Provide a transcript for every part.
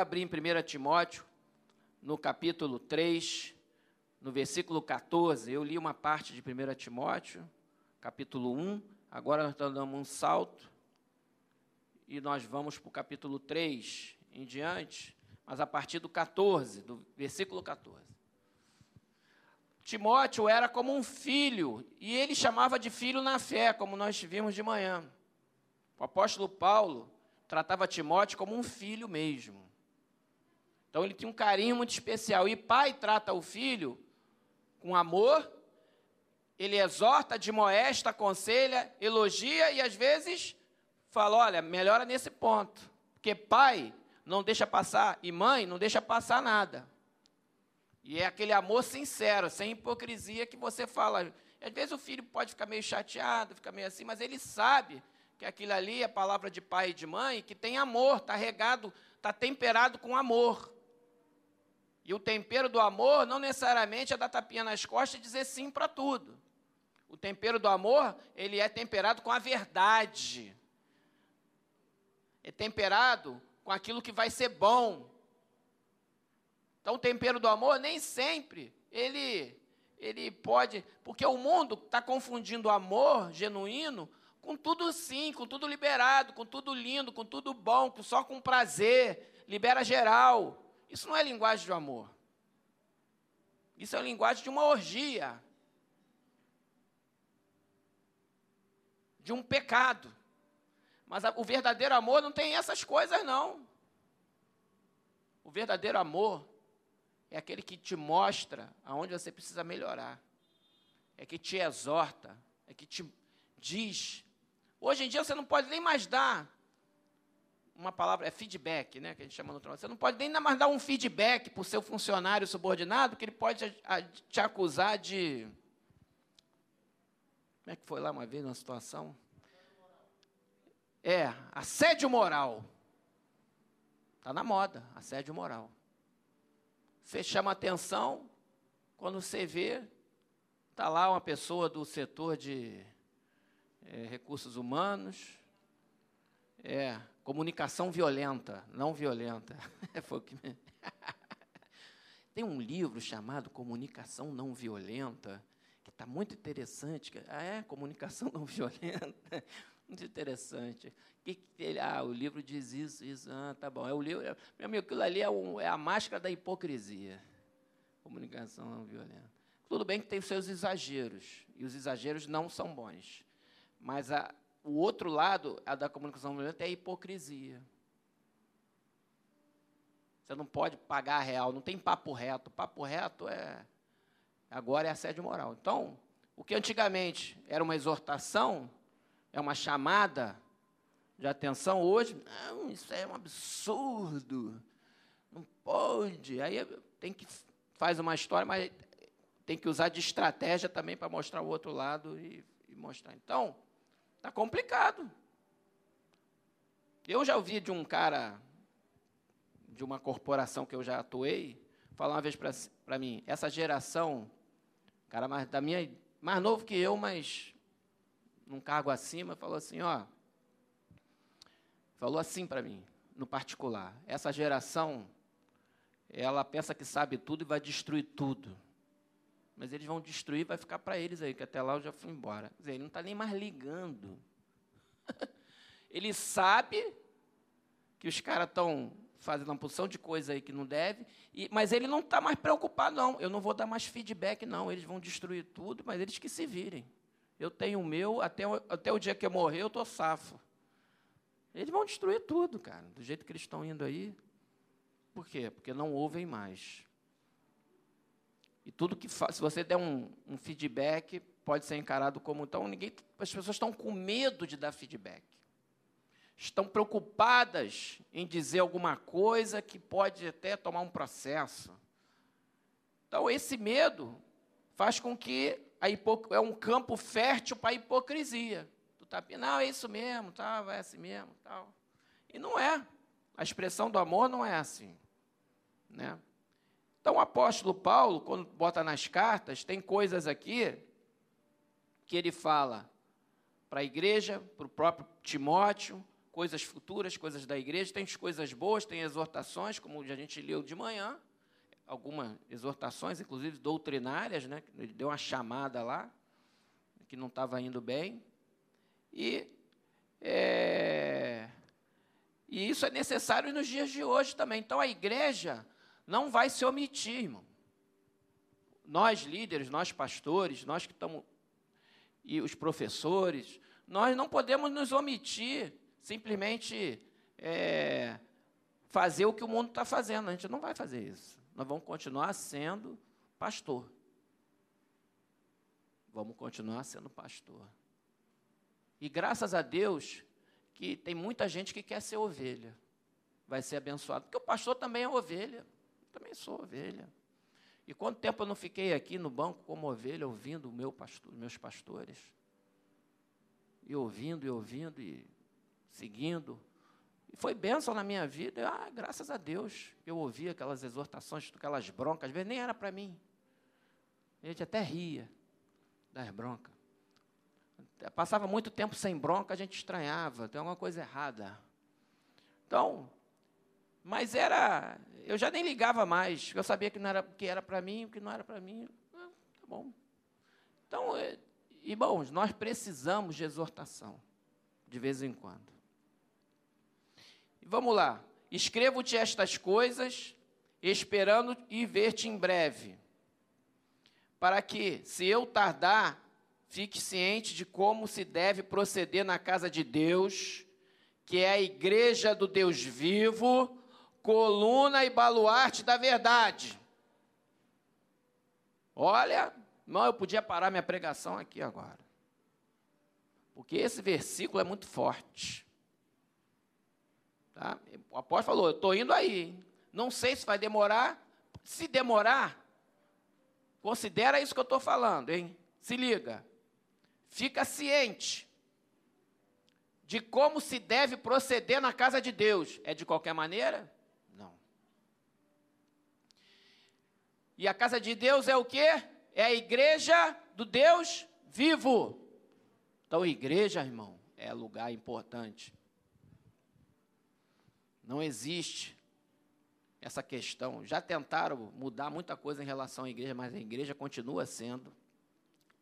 abrir em 1 Timóteo, no capítulo 3, no versículo 14. Eu li uma parte de 1 Timóteo, capítulo 1. Agora nós estamos dando um salto e nós vamos para o capítulo 3 em diante, mas a partir do 14, do versículo 14. Timóteo era como um filho, e ele chamava de filho na fé, como nós vimos de manhã. O apóstolo Paulo tratava Timóteo como um filho mesmo. Então ele tinha um carinho muito especial. E pai trata o filho com amor, ele exorta, admoesta, aconselha, elogia e às vezes fala: olha, melhora nesse ponto. Porque pai não deixa passar e mãe não deixa passar nada. E é aquele amor sincero, sem hipocrisia que você fala. Às vezes o filho pode ficar meio chateado, ficar meio assim, mas ele sabe que aquilo ali é palavra de pai e de mãe, que tem amor, está regado, está temperado com amor. E o tempero do amor não necessariamente é dar tapinha nas costas e dizer sim para tudo. O tempero do amor, ele é temperado com a verdade. É temperado com aquilo que vai ser bom. Então, o tempero do amor nem sempre ele ele pode, porque o mundo está confundindo amor genuíno com tudo sim, com tudo liberado, com tudo lindo, com tudo bom, só com prazer, libera geral. Isso não é linguagem de amor. Isso é a linguagem de uma orgia. De um pecado. Mas o verdadeiro amor não tem essas coisas, não. O verdadeiro amor é aquele que te mostra aonde você precisa melhorar. É que te exorta, é que te diz Hoje em dia você não pode nem mais dar uma palavra, é feedback, né, que a gente chama no trabalho. Você não pode nem mais dar um feedback para o seu funcionário subordinado, que ele pode te acusar de. Como é que foi lá uma vez numa situação? É, assédio moral. Está na moda, assédio moral. Você chama atenção, quando você vê, está lá uma pessoa do setor de é, recursos humanos, é, comunicação violenta, não violenta. Tem um livro chamado Comunicação Não Violenta, que está muito interessante. Ah, é? Comunicação não violenta. Muito interessante. Que, que ah, o livro diz isso, isso. Ah, tá bom. É o livro, é, meu amigo, aquilo ali é, um, é a máscara da hipocrisia. Comunicação não violenta. Tudo bem que tem os seus exageros, e os exageros não são bons. Mas a, o outro lado, a da comunicação violenta, é a hipocrisia. Você não pode pagar a real, não tem papo reto. Papo reto é. Agora é assédio moral. Então, o que antigamente era uma exortação, é uma chamada de atenção, hoje, não, isso é um absurdo. Não pode. Aí tem que faz uma história, mas tem que usar de estratégia também para mostrar o outro lado e, e mostrar. Então, Está complicado. Eu já ouvi de um cara, de uma corporação que eu já atuei, falar uma vez para mim, essa geração, cara mais, da minha, mais novo que eu, mas num cargo acima, falou assim, ó, falou assim para mim, no particular, essa geração, ela pensa que sabe tudo e vai destruir tudo mas eles vão destruir, vai ficar para eles aí, que até lá eu já fui embora. Dizer, ele não está nem mais ligando. ele sabe que os caras estão fazendo uma porção de coisa aí que não deve, e, mas ele não está mais preocupado, não. Eu não vou dar mais feedback, não. Eles vão destruir tudo, mas eles que se virem. Eu tenho o meu, até, até o dia que eu morrer, eu estou safo. Eles vão destruir tudo, cara, do jeito que eles estão indo aí. Por quê? Porque não ouvem mais. E tudo que faz, se você der um, um, feedback, pode ser encarado como então ninguém, as pessoas estão com medo de dar feedback. Estão preocupadas em dizer alguma coisa que pode até tomar um processo. Então esse medo faz com que a hipoc... é um campo fértil para a hipocrisia. Tu tá, não, é isso mesmo, tá, é assim mesmo, tal. E não é. A expressão do amor não é assim, né? Então, o apóstolo Paulo, quando bota nas cartas, tem coisas aqui que ele fala para a igreja, para o próprio Timóteo, coisas futuras, coisas da igreja, tem as coisas boas, tem exortações, como a gente leu de manhã, algumas exortações, inclusive doutrinárias, né? Ele deu uma chamada lá, que não estava indo bem. E, é, e isso é necessário nos dias de hoje também. Então a igreja não vai se omitir, irmão. Nós líderes, nós pastores, nós que estamos. e os professores, nós não podemos nos omitir, simplesmente é, fazer o que o mundo está fazendo. A gente não vai fazer isso. Nós vamos continuar sendo pastor. Vamos continuar sendo pastor. E graças a Deus que tem muita gente que quer ser ovelha. Vai ser abençoado. Porque o pastor também é ovelha. Também sou ovelha. E quanto tempo eu não fiquei aqui no banco como ovelha, ouvindo meu pastor, meus pastores? E ouvindo, e ouvindo, e seguindo. E foi bênção na minha vida. Ah, graças a Deus, eu ouvi aquelas exortações, aquelas broncas. Às vezes nem era para mim. A gente até ria das broncas. Passava muito tempo sem bronca, a gente estranhava, tem alguma coisa errada. Então, mas era, eu já nem ligava mais, eu sabia que não era que era para mim, o que não era para mim, ah, tá bom. Então, é, irmãos, nós precisamos de exortação, de vez em quando. E vamos lá. Escrevo-te estas coisas, esperando e ver-te em breve, para que, se eu tardar, fique ciente de como se deve proceder na casa de Deus, que é a igreja do Deus vivo, coluna e baluarte da verdade. Olha, não, eu podia parar minha pregação aqui agora. Porque esse versículo é muito forte. Tá? O apóstolo falou: Eu estou indo aí. Não sei se vai demorar. Se demorar, considera isso que eu estou falando, hein? Se liga. Fica ciente de como se deve proceder na casa de Deus. É de qualquer maneira? E a casa de Deus é o quê? É a igreja do Deus vivo. Então, igreja, irmão, é lugar importante. Não existe essa questão. Já tentaram mudar muita coisa em relação à igreja, mas a igreja continua sendo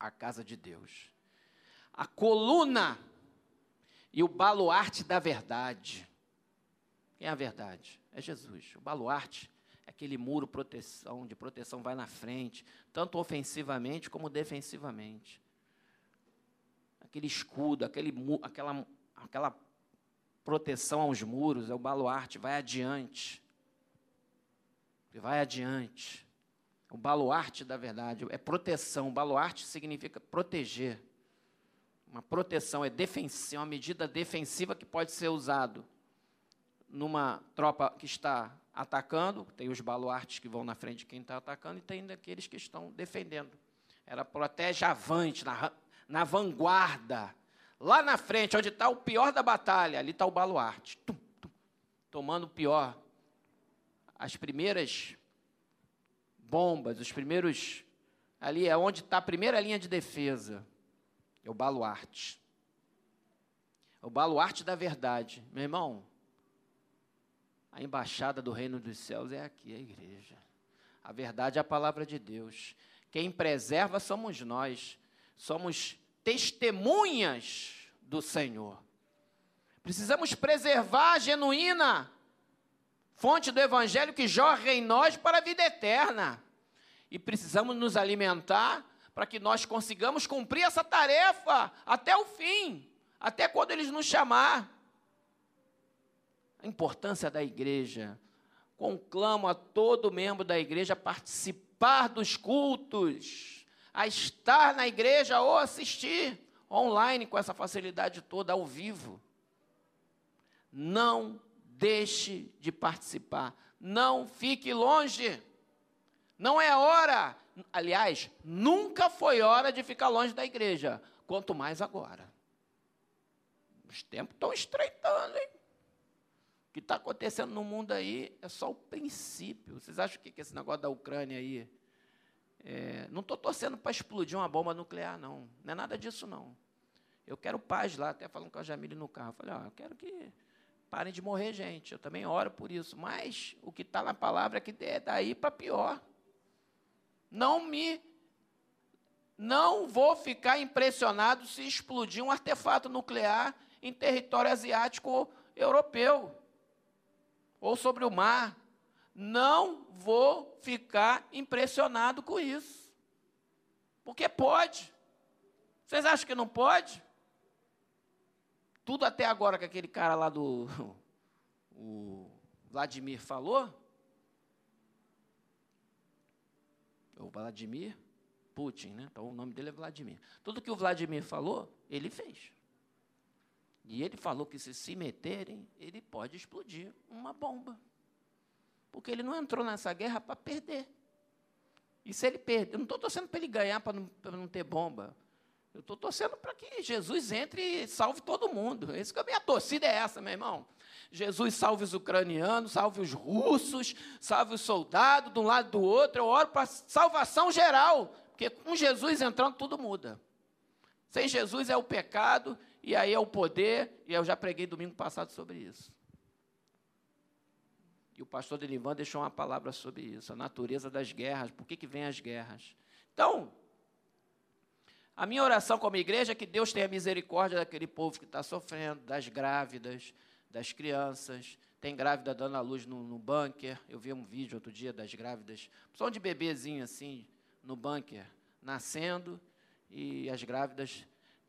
a casa de Deus. A coluna e o baluarte da verdade. Quem é a verdade? É Jesus. O baluarte aquele muro proteção, de proteção vai na frente, tanto ofensivamente como defensivamente. Aquele escudo, aquele, aquela, aquela proteção aos muros, é o baluarte, vai adiante. Vai adiante. O baluarte da verdade é proteção. O baluarte significa proteger. Uma proteção é defensiva, uma medida defensiva que pode ser usado numa tropa que está atacando, tem os baluartes que vão na frente de quem está atacando, e tem aqueles que estão defendendo. Ela protege avante, na, na vanguarda. Lá na frente, onde está o pior da batalha, ali está o baluarte. Tum, tum, tomando o pior. As primeiras bombas, os primeiros. Ali é onde está a primeira linha de defesa. É o baluarte. É o baluarte da verdade. Meu irmão, a embaixada do reino dos céus é aqui, a igreja. A verdade é a palavra de Deus. Quem preserva somos nós. Somos testemunhas do Senhor. Precisamos preservar a genuína fonte do evangelho que jorra em nós para a vida eterna. E precisamos nos alimentar para que nós consigamos cumprir essa tarefa até o fim, até quando eles nos chamar a importância da igreja. Conclamo a todo membro da igreja a participar dos cultos, a estar na igreja ou assistir online com essa facilidade toda ao vivo. Não deixe de participar. Não fique longe. Não é hora. Aliás, nunca foi hora de ficar longe da igreja. Quanto mais agora. Os tempos estão estreitando, hein? Que está acontecendo no mundo aí é só o princípio. Vocês acham que, que esse negócio da Ucrânia aí. É, não estou torcendo para explodir uma bomba nuclear, não. Não é nada disso, não. Eu quero paz lá, até falando com a Jamile no carro. Eu falei, ó, eu quero que parem de morrer gente. Eu também oro por isso. Mas o que está na palavra é que é daí para pior. Não me. Não vou ficar impressionado se explodir um artefato nuclear em território asiático europeu ou sobre o mar. Não vou ficar impressionado com isso. Porque pode. Vocês acham que não pode? Tudo até agora que aquele cara lá do o Vladimir falou, o Vladimir Putin, né? Então o nome dele é Vladimir. Tudo que o Vladimir falou, ele fez. E ele falou que se se meterem, ele pode explodir uma bomba. Porque ele não entrou nessa guerra para perder. E se ele perder, eu não estou torcendo para ele ganhar para não, não ter bomba. Eu estou torcendo para que Jesus entre e salve todo mundo. Esse que a minha torcida é essa, meu irmão. Jesus salve os ucranianos, salve os russos, salve os soldados de um lado e do outro. Eu oro para salvação geral, porque com Jesus entrando tudo muda. Sem Jesus é o pecado e aí é o poder, e eu já preguei domingo passado sobre isso. E o pastor Delivan deixou uma palavra sobre isso, a natureza das guerras, por que, que vem as guerras. Então, a minha oração como igreja é que Deus tenha misericórdia daquele povo que está sofrendo, das grávidas, das crianças. Tem grávida dando a luz no, no bunker. Eu vi um vídeo outro dia das grávidas, só de bebezinho assim, no bunker, nascendo, e as grávidas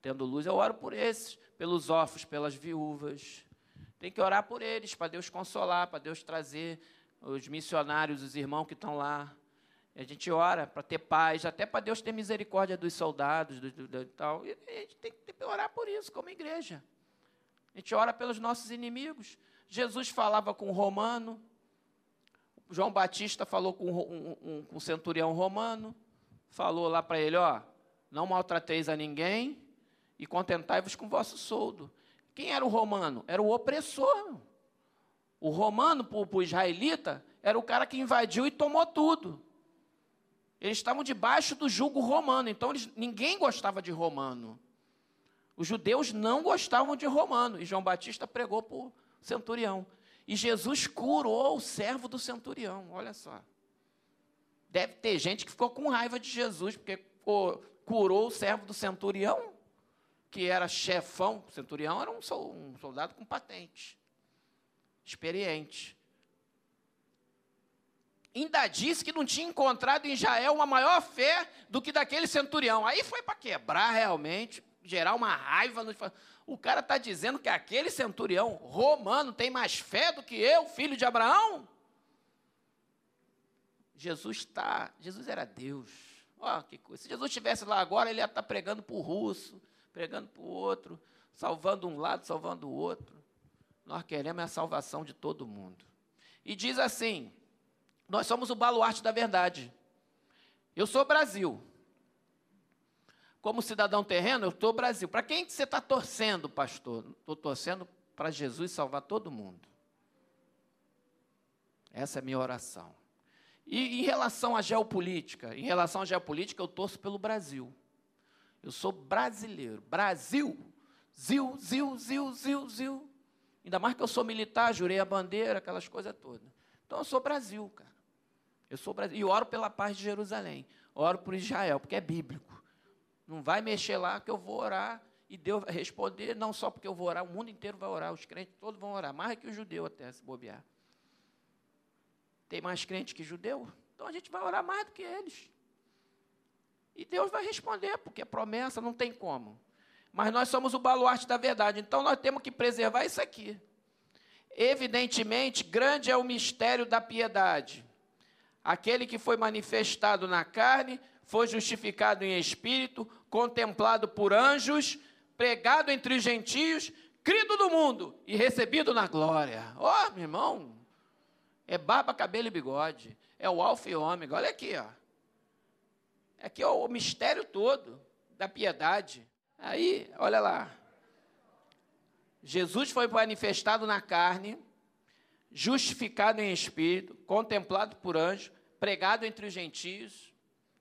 tendo luz. Eu oro por esses, pelos órfãos, pelas viúvas. Tem que orar por eles, para Deus consolar, para Deus trazer os missionários, os irmãos que estão lá. A gente ora para ter paz, até para Deus ter misericórdia dos soldados do, do, do, tal. E a gente tem que orar por isso como igreja. A gente ora pelos nossos inimigos. Jesus falava com o romano, João Batista falou com um, um, um centurião romano, falou lá para ele, ó, não maltrateis a ninguém, e contentai-vos com o vosso soldo. Quem era o romano? Era o opressor. O romano, para o israelita, era o cara que invadiu e tomou tudo. Eles estavam debaixo do jugo romano, então eles, ninguém gostava de romano. Os judeus não gostavam de romano, e João Batista pregou para o centurião. E Jesus curou o servo do centurião, olha só. Deve ter gente que ficou com raiva de Jesus, porque curou o servo do centurião que era chefão, centurião era um soldado com patente, experiente. Ainda disse que não tinha encontrado em Israel uma maior fé do que daquele centurião. Aí foi para quebrar realmente, gerar uma raiva. No... O cara está dizendo que aquele centurião romano tem mais fé do que eu, filho de Abraão? Jesus está. Jesus era Deus. Ó, que coisa. Se Jesus estivesse lá agora, ele ia estar tá pregando para o russo, pregando para o outro, salvando um lado, salvando o outro. Nós queremos a salvação de todo mundo. E diz assim: nós somos o baluarte da verdade. Eu sou Brasil. Como cidadão terreno, eu estou Brasil. Para quem que você está torcendo, pastor? Estou torcendo para Jesus salvar todo mundo. Essa é a minha oração. E em relação à geopolítica, em relação à geopolítica, eu torço pelo Brasil. Eu sou brasileiro. Brasil. Zil, zil, zil, zil, zil. Ainda mais que eu sou militar, jurei a bandeira, aquelas coisas todas. Então eu sou Brasil, cara. Eu sou Brasil. E oro pela paz de Jerusalém. Oro por Israel, porque é bíblico. Não vai mexer lá que eu vou orar e Deus vai responder, não só porque eu vou orar, o mundo inteiro vai orar, os crentes todos vão orar, mais que o judeu até se bobear. Tem mais crente que judeu? Então a gente vai orar mais do que eles. E Deus vai responder, porque a promessa não tem como. Mas nós somos o baluarte da verdade, então nós temos que preservar isso aqui. Evidentemente, grande é o mistério da piedade. Aquele que foi manifestado na carne, foi justificado em espírito, contemplado por anjos, pregado entre os gentios, crido do mundo e recebido na glória. Ó, oh, meu irmão, é barba, cabelo e bigode. É o alfa e ômega. Olha aqui, ó. Aqui é o mistério todo da piedade. Aí, olha lá. Jesus foi manifestado na carne, justificado em espírito, contemplado por anjo, pregado entre os gentios,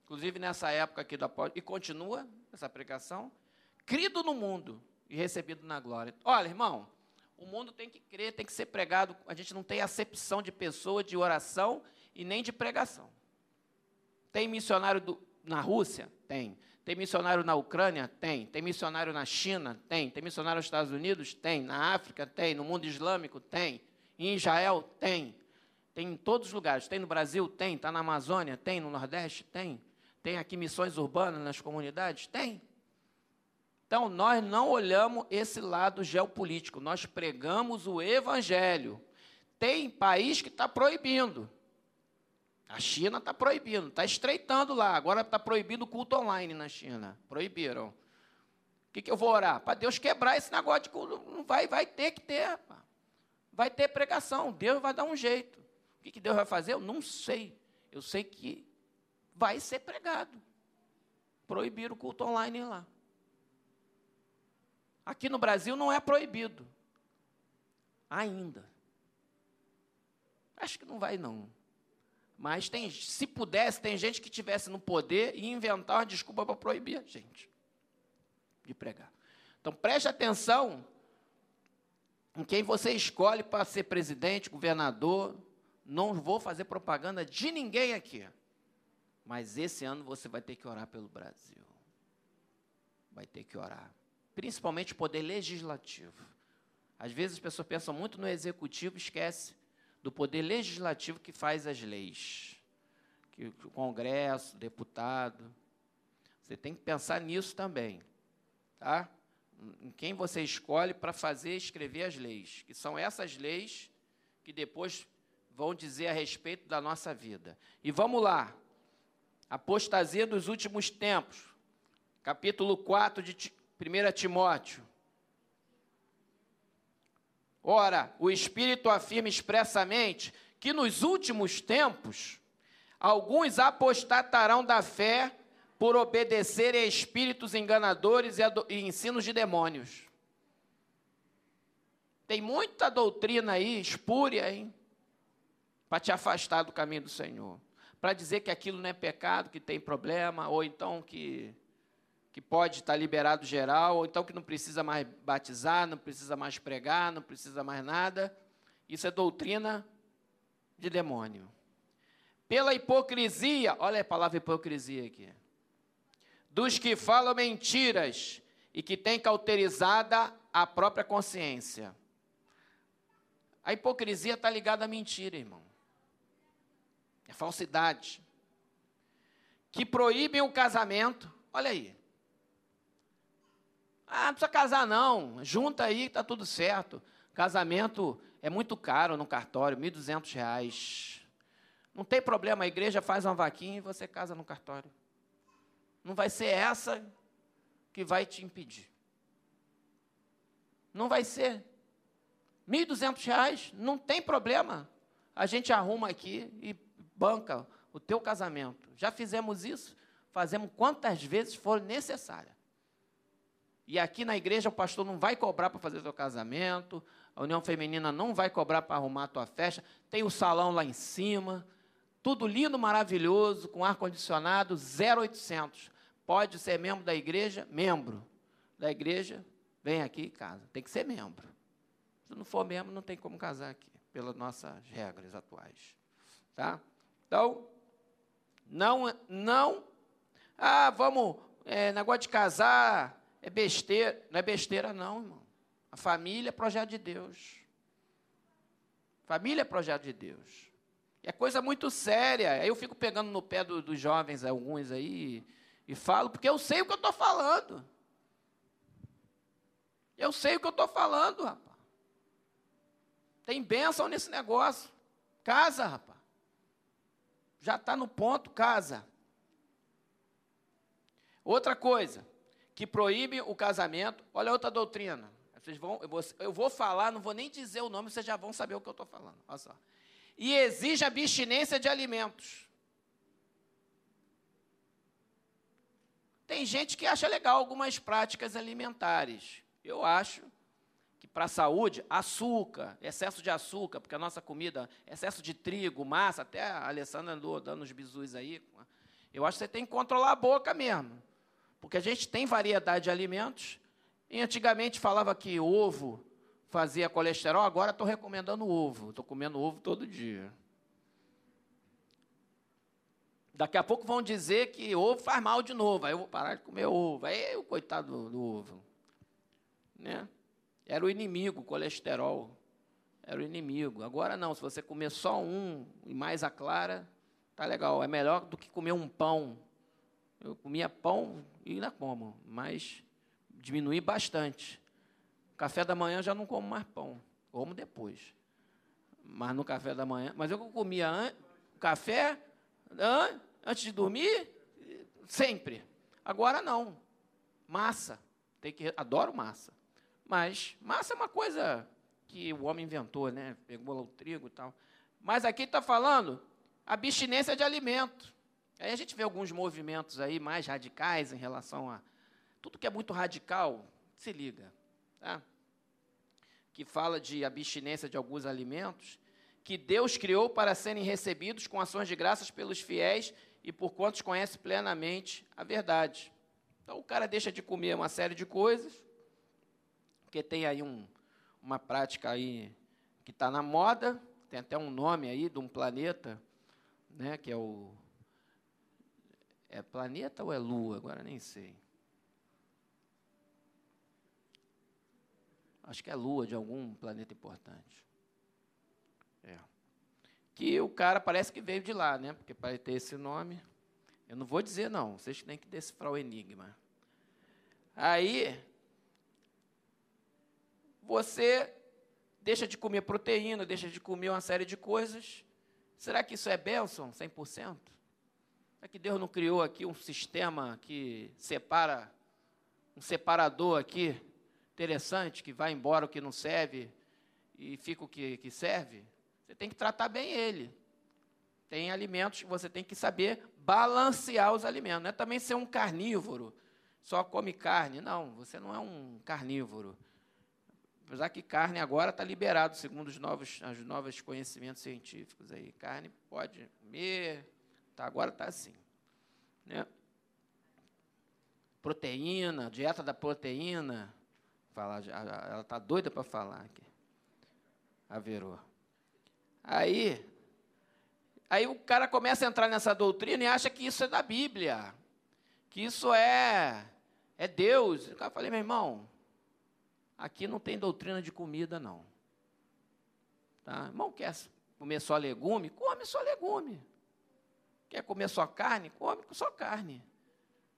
inclusive nessa época aqui do apóstolo, e continua essa pregação, crido no mundo e recebido na glória. Olha, irmão, O mundo tem que crer, tem que ser pregado. A gente não tem acepção de pessoa, de oração e nem de pregação. Tem missionário do, na Rússia? Tem. Tem missionário na Ucrânia? Tem. Tem missionário na China? Tem. Tem missionário nos Estados Unidos? Tem. Na África? Tem. No mundo islâmico? Tem. Em Israel? Tem. Tem em todos os lugares. Tem no Brasil? Tem. Está na Amazônia? Tem. No Nordeste? Tem. Tem aqui missões urbanas nas comunidades? Tem. Então, nós não olhamos esse lado geopolítico, nós pregamos o evangelho. Tem país que está proibindo. A China está proibindo, está estreitando lá. Agora está proibindo o culto online na China. Proibiram. O que, que eu vou orar? Para Deus quebrar esse negócio de culto. Não vai, vai ter que ter. Vai ter pregação. Deus vai dar um jeito. O que, que Deus vai fazer? Eu não sei. Eu sei que vai ser pregado. Proibir o culto online lá. Aqui no Brasil não é proibido. Ainda. Acho que não vai, não. Mas tem, se pudesse, tem gente que tivesse no poder e inventar uma desculpa para proibir a gente de pregar. Então preste atenção em quem você escolhe para ser presidente, governador. Não vou fazer propaganda de ninguém aqui. Mas esse ano você vai ter que orar pelo Brasil. Vai ter que orar principalmente o poder legislativo. Às vezes as pessoas pensam muito no executivo esquece do poder legislativo que faz as leis. Que, o Congresso, o deputado. Você tem que pensar nisso também. Tá? Em quem você escolhe para fazer escrever as leis. Que são essas leis que depois vão dizer a respeito da nossa vida. E vamos lá. Apostasia dos últimos tempos. Capítulo 4 de 1 Timóteo. Ora, o Espírito afirma expressamente que nos últimos tempos alguns apostatarão da fé por obedecerem a espíritos enganadores e, a e ensinos de demônios. Tem muita doutrina aí, espúria, hein? Para te afastar do caminho do Senhor. Para dizer que aquilo não é pecado, que tem problema, ou então que que pode estar liberado geral, ou então que não precisa mais batizar, não precisa mais pregar, não precisa mais nada. Isso é doutrina de demônio. Pela hipocrisia, olha a palavra hipocrisia aqui. Dos que falam mentiras e que têm cauterizada a própria consciência. A hipocrisia está ligada à mentira, irmão. É falsidade. Que proíbem o casamento. Olha aí. Ah, não precisa casar não, junta aí, está tudo certo. Casamento é muito caro no cartório, R$ 1.200. Não tem problema, a igreja faz uma vaquinha e você casa no cartório. Não vai ser essa que vai te impedir. Não vai ser. R$ 1.200, não tem problema. A gente arruma aqui e banca o teu casamento. Já fizemos isso, fazemos quantas vezes for necessária. E aqui na igreja o pastor não vai cobrar para fazer seu casamento, a união feminina não vai cobrar para arrumar a tua festa, tem o salão lá em cima, tudo lindo, maravilhoso, com ar-condicionado, 0800. Pode ser membro da igreja? Membro da igreja, vem aqui e casa. Tem que ser membro. Se não for membro, não tem como casar aqui, pelas nossas regras atuais. Tá? Então, não, não, ah, vamos, é, negócio de casar, é besteira, não é besteira não, irmão. A família é projeto de Deus. Família é projeto de Deus. É coisa muito séria. Aí eu fico pegando no pé do, dos jovens, alguns aí, e falo, porque eu sei o que eu estou falando. Eu sei o que eu estou falando, rapaz. Tem bênção nesse negócio. Casa, rapaz. Já está no ponto, casa. Outra coisa, que proíbe o casamento. Olha outra doutrina. Vocês vão, eu, vou, eu vou falar, não vou nem dizer o nome, vocês já vão saber o que eu estou falando. Olha só. E exige abstinência de alimentos. Tem gente que acha legal algumas práticas alimentares. Eu acho que para a saúde, açúcar, excesso de açúcar, porque a nossa comida, excesso de trigo, massa, até a Alessandra andou dando os bisus aí. Eu acho que você tem que controlar a boca mesmo. Porque a gente tem variedade de alimentos. E antigamente falava que ovo fazia colesterol, agora estou recomendando ovo. Estou comendo ovo todo dia. Daqui a pouco vão dizer que ovo faz mal de novo, aí eu vou parar de comer ovo. Aí o coitado do, do ovo. Né? Era o inimigo, o colesterol. Era o inimigo. Agora não, se você comer só um e mais a clara, tá legal. É melhor do que comer um pão. Eu comia pão e ainda como, mas diminui bastante. Café da manhã já não como mais pão, como depois. Mas no café da manhã, mas eu comia an, café an, antes de dormir, sempre. Agora não. Massa, tem que adoro massa. Mas massa é uma coisa que o homem inventou, né? Pegou o trigo e tal. Mas aqui está falando abstinência de alimento. Aí a gente vê alguns movimentos aí mais radicais em relação a tudo que é muito radical, se liga, tá? que fala de abstinência de alguns alimentos, que Deus criou para serem recebidos com ações de graças pelos fiéis e por quantos conhece plenamente a verdade. Então o cara deixa de comer uma série de coisas, porque tem aí um, uma prática aí que está na moda, tem até um nome aí de um planeta, né, que é o é planeta ou é lua? Agora nem sei. acho que é lua de algum planeta importante. É. Que o cara parece que veio de lá, né? Porque para ter esse nome, eu não vou dizer não, vocês têm que decifrar o enigma. Aí, você deixa de comer proteína, deixa de comer uma série de coisas. Será que isso é bênção 100%? Será que Deus não criou aqui um sistema que separa, um separador aqui, interessante, que vai embora o que não serve e fica o que, que serve, você tem que tratar bem ele. Tem alimentos que você tem que saber balancear os alimentos. Não é também ser um carnívoro, só come carne. Não, você não é um carnívoro. Apesar que carne agora está liberado, segundo os novos, os novos conhecimentos científicos aí. Carne pode comer, tá, agora está assim. Né? Proteína, dieta da proteína, falar, ela está doida para falar aqui. A Verô. Aí, aí o cara começa a entrar nessa doutrina e acha que isso é da Bíblia, que isso é é Deus. Eu falei, meu irmão, aqui não tem doutrina de comida não. Tá? Irmão, quer comer só legume? Come só legume. Quer comer só carne? Come só carne.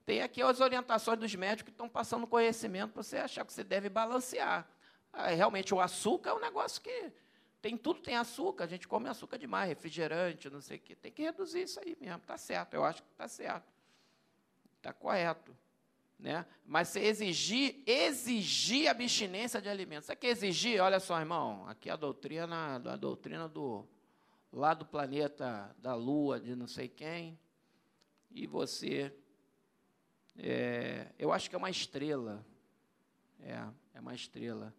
Tem aqui as orientações dos médicos que estão passando conhecimento para você achar que você deve balancear. Ah, realmente, o açúcar é um negócio que tem tudo tem açúcar, a gente come açúcar demais, refrigerante, não sei o quê. Tem que reduzir isso aí mesmo, está certo, eu acho que está certo. Está correto. Né? Mas você exigir, exigir abstinência de alimentos. Você quer exigir? Olha só, irmão, aqui a doutrina, a doutrina do lá do planeta da Lua, de não sei quem, e você é, eu acho que é uma estrela. É, é uma estrela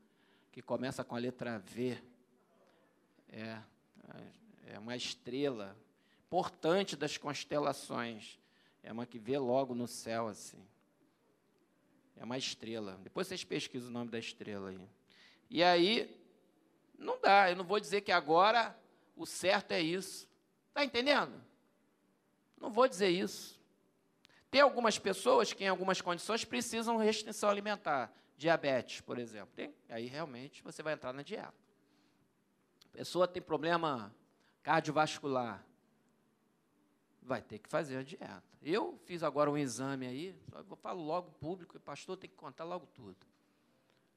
que começa com a letra V. É, é uma estrela importante das constelações. É uma que vê logo no céu assim. É uma estrela. Depois vocês pesquisam o nome da estrela aí. E aí, não dá. Eu não vou dizer que agora o certo é isso. Está entendendo? Não vou dizer isso. Tem algumas pessoas que, em algumas condições, precisam restrição alimentar. Diabetes, por exemplo. Tem? Aí, realmente, você vai entrar na dieta. Pessoa tem problema cardiovascular. Vai ter que fazer a dieta. Eu fiz agora um exame aí, eu falo logo público, o pastor tem que contar logo tudo.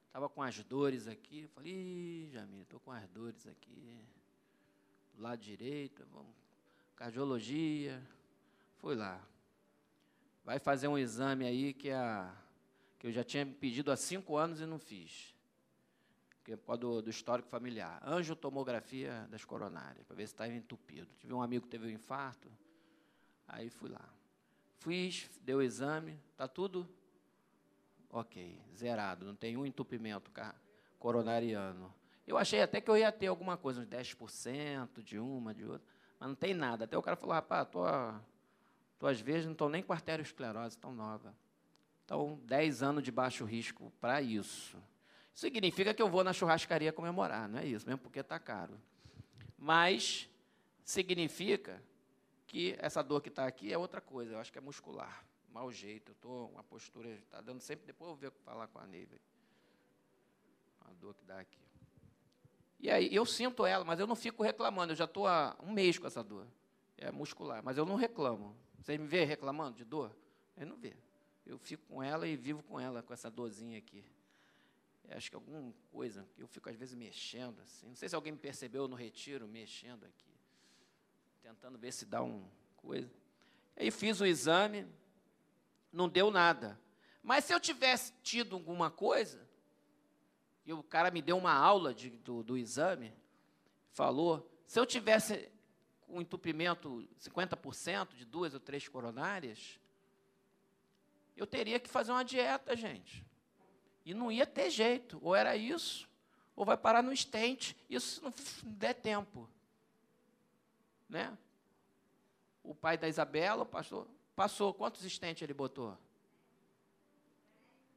Estava com as dores aqui, falei, Ih, Jamil, estou com as dores aqui. Do lado direito, vamos, cardiologia. Fui lá vai fazer um exame aí que, a, que eu já tinha pedido há cinco anos e não fiz. Que é por do, do histórico familiar. Angiotomografia das coronárias, para ver se está entupido. Tive um amigo que teve um infarto, aí fui lá. Fiz, deu o exame, está tudo ok, zerado, não tem um entupimento coronariano. Eu achei até que eu ia ter alguma coisa, uns 10% de uma, de outra, mas não tem nada. Até o cara falou, rapaz, estou tuas vezes não estão nem com arteriosclerose, estão nova. Então, 10 anos de baixo risco para isso. Significa que eu vou na churrascaria comemorar, não é isso, mesmo porque está caro. Mas significa que essa dor que está aqui é outra coisa, eu acho que é muscular, mau jeito, eu estou, uma postura, está dando sempre, depois eu vou falar com a Neiva. A dor que dá aqui. E aí, eu sinto ela, mas eu não fico reclamando, eu já estou há um mês com essa dor. É muscular, mas eu não reclamo. Você me vê reclamando de dor? Eu não vê. Eu fico com ela e vivo com ela, com essa dorzinha aqui. É, acho que alguma coisa, que eu fico às vezes mexendo assim. Não sei se alguém me percebeu no retiro, mexendo aqui tentando ver se dá um coisa. Aí fiz o exame, não deu nada. Mas se eu tivesse tido alguma coisa, e o cara me deu uma aula de, do, do exame, falou, se eu tivesse um entupimento 50% de duas ou três coronárias, eu teria que fazer uma dieta, gente. E não ia ter jeito. Ou era isso, ou vai parar no estente. Isso não der tempo né? O pai da Isabela passou, passou. Quantos estentes ele botou?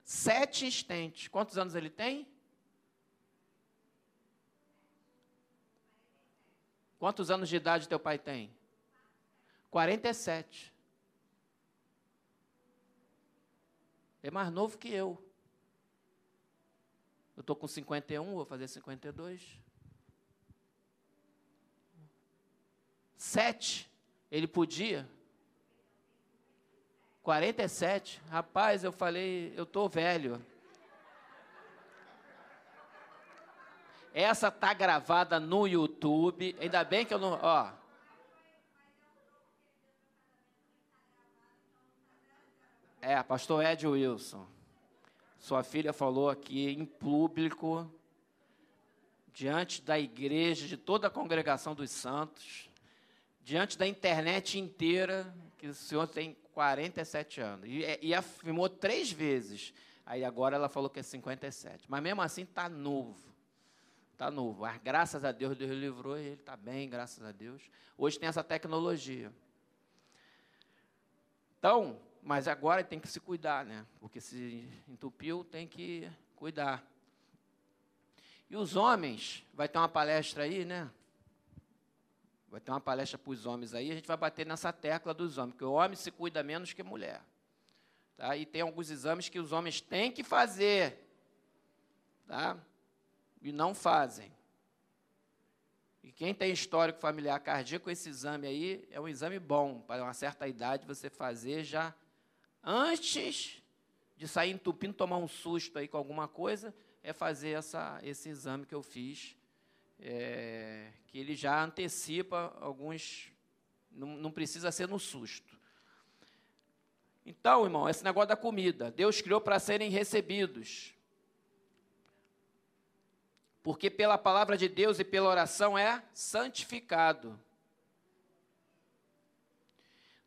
Sete estentes. Quantos anos ele tem? Quantos anos de idade teu pai tem? 47. É mais novo que eu. Eu estou com 51, vou fazer 52. Sete, ele podia. 47, rapaz, eu falei, eu estou velho. Essa tá gravada no YouTube. Ainda bem que eu não. Ó. É, pastor Ed Wilson. Sua filha falou aqui em público, diante da igreja, de toda a congregação dos santos, diante da internet inteira, que o senhor tem 47 anos. E, e afirmou três vezes. Aí agora ela falou que é 57. Mas mesmo assim está novo. Está novo. Mas graças a Deus, Deus livrou ele está bem, graças a Deus. Hoje tem essa tecnologia. Então, mas agora tem que se cuidar, né? Porque se entupiu, tem que cuidar. E os homens, vai ter uma palestra aí, né? Vai ter uma palestra para os homens aí, a gente vai bater nessa tecla dos homens, porque o homem se cuida menos que a mulher. Tá? E tem alguns exames que os homens têm que fazer, tá? E não fazem. E quem tem histórico familiar cardíaco, esse exame aí é um exame bom, para uma certa idade você fazer já antes de sair entupindo, tomar um susto aí com alguma coisa, é fazer essa, esse exame que eu fiz é, que ele já antecipa alguns, não, não precisa ser no susto. Então, irmão, esse negócio da comida, Deus criou para serem recebidos. Porque pela palavra de Deus e pela oração é santificado.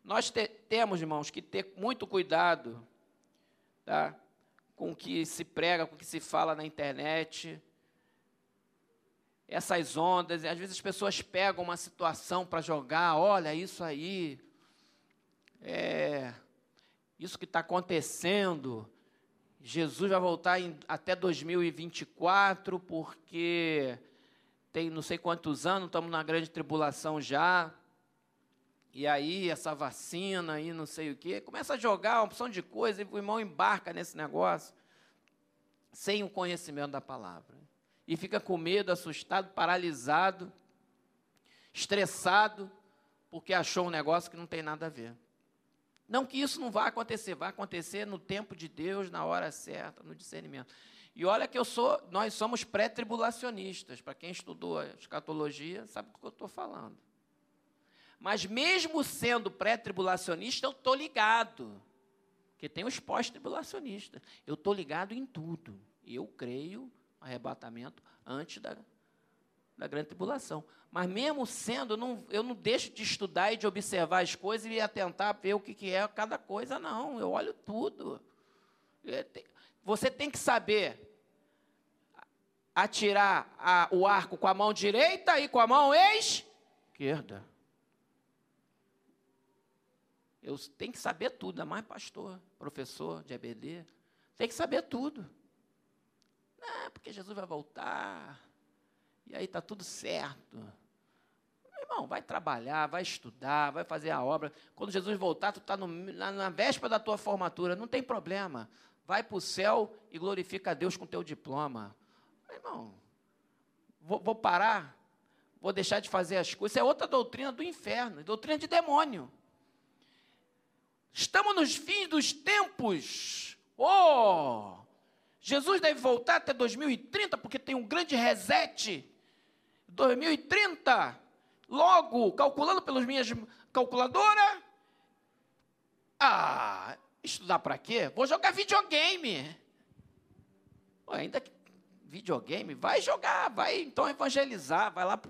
Nós te, temos, irmãos, que ter muito cuidado tá, com o que se prega, com o que se fala na internet essas ondas, às vezes as pessoas pegam uma situação para jogar, olha isso aí, é, isso que está acontecendo, Jesus vai voltar em, até 2024, porque tem não sei quantos anos, estamos na grande tribulação já, e aí essa vacina aí, não sei o quê, começa a jogar uma opção de coisa, e o irmão embarca nesse negócio, sem o conhecimento da palavra e fica com medo, assustado, paralisado, estressado, porque achou um negócio que não tem nada a ver. Não que isso não vá acontecer, vai acontecer no tempo de Deus, na hora certa, no discernimento. E olha que eu sou, nós somos pré-tribulacionistas. Para quem estudou a escatologia, sabe do que eu estou falando. Mas mesmo sendo pré-tribulacionista, eu estou ligado. Porque tem os pós-tribulacionistas. Eu estou ligado em tudo. Eu creio arrebatamento antes da, da grande tribulação. Mas mesmo sendo, eu não, eu não deixo de estudar e de observar as coisas e atentar ver o que, que é cada coisa, não. Eu olho tudo. Você tem que saber atirar a, o arco com a mão direita e com a mão esquerda. Eu tenho que saber tudo, ainda mais pastor, professor de ABD. Tem que saber tudo. porque Jesus vai voltar. Aí está tudo certo. Meu irmão, vai trabalhar, vai estudar, vai fazer a obra. Quando Jesus voltar, tu está na, na véspera da tua formatura, não tem problema. Vai para o céu e glorifica a Deus com teu diploma. Meu irmão, vou, vou parar? Vou deixar de fazer as coisas? Isso é outra doutrina do inferno, doutrina de demônio. Estamos nos fins dos tempos. Oh! Jesus deve voltar até 2030, porque tem um grande reset. 2030. Logo, calculando pelas minhas calculadoras. Ah, estudar para quê? Vou jogar videogame. Pô, ainda que videogame, vai jogar, vai então evangelizar, vai lá,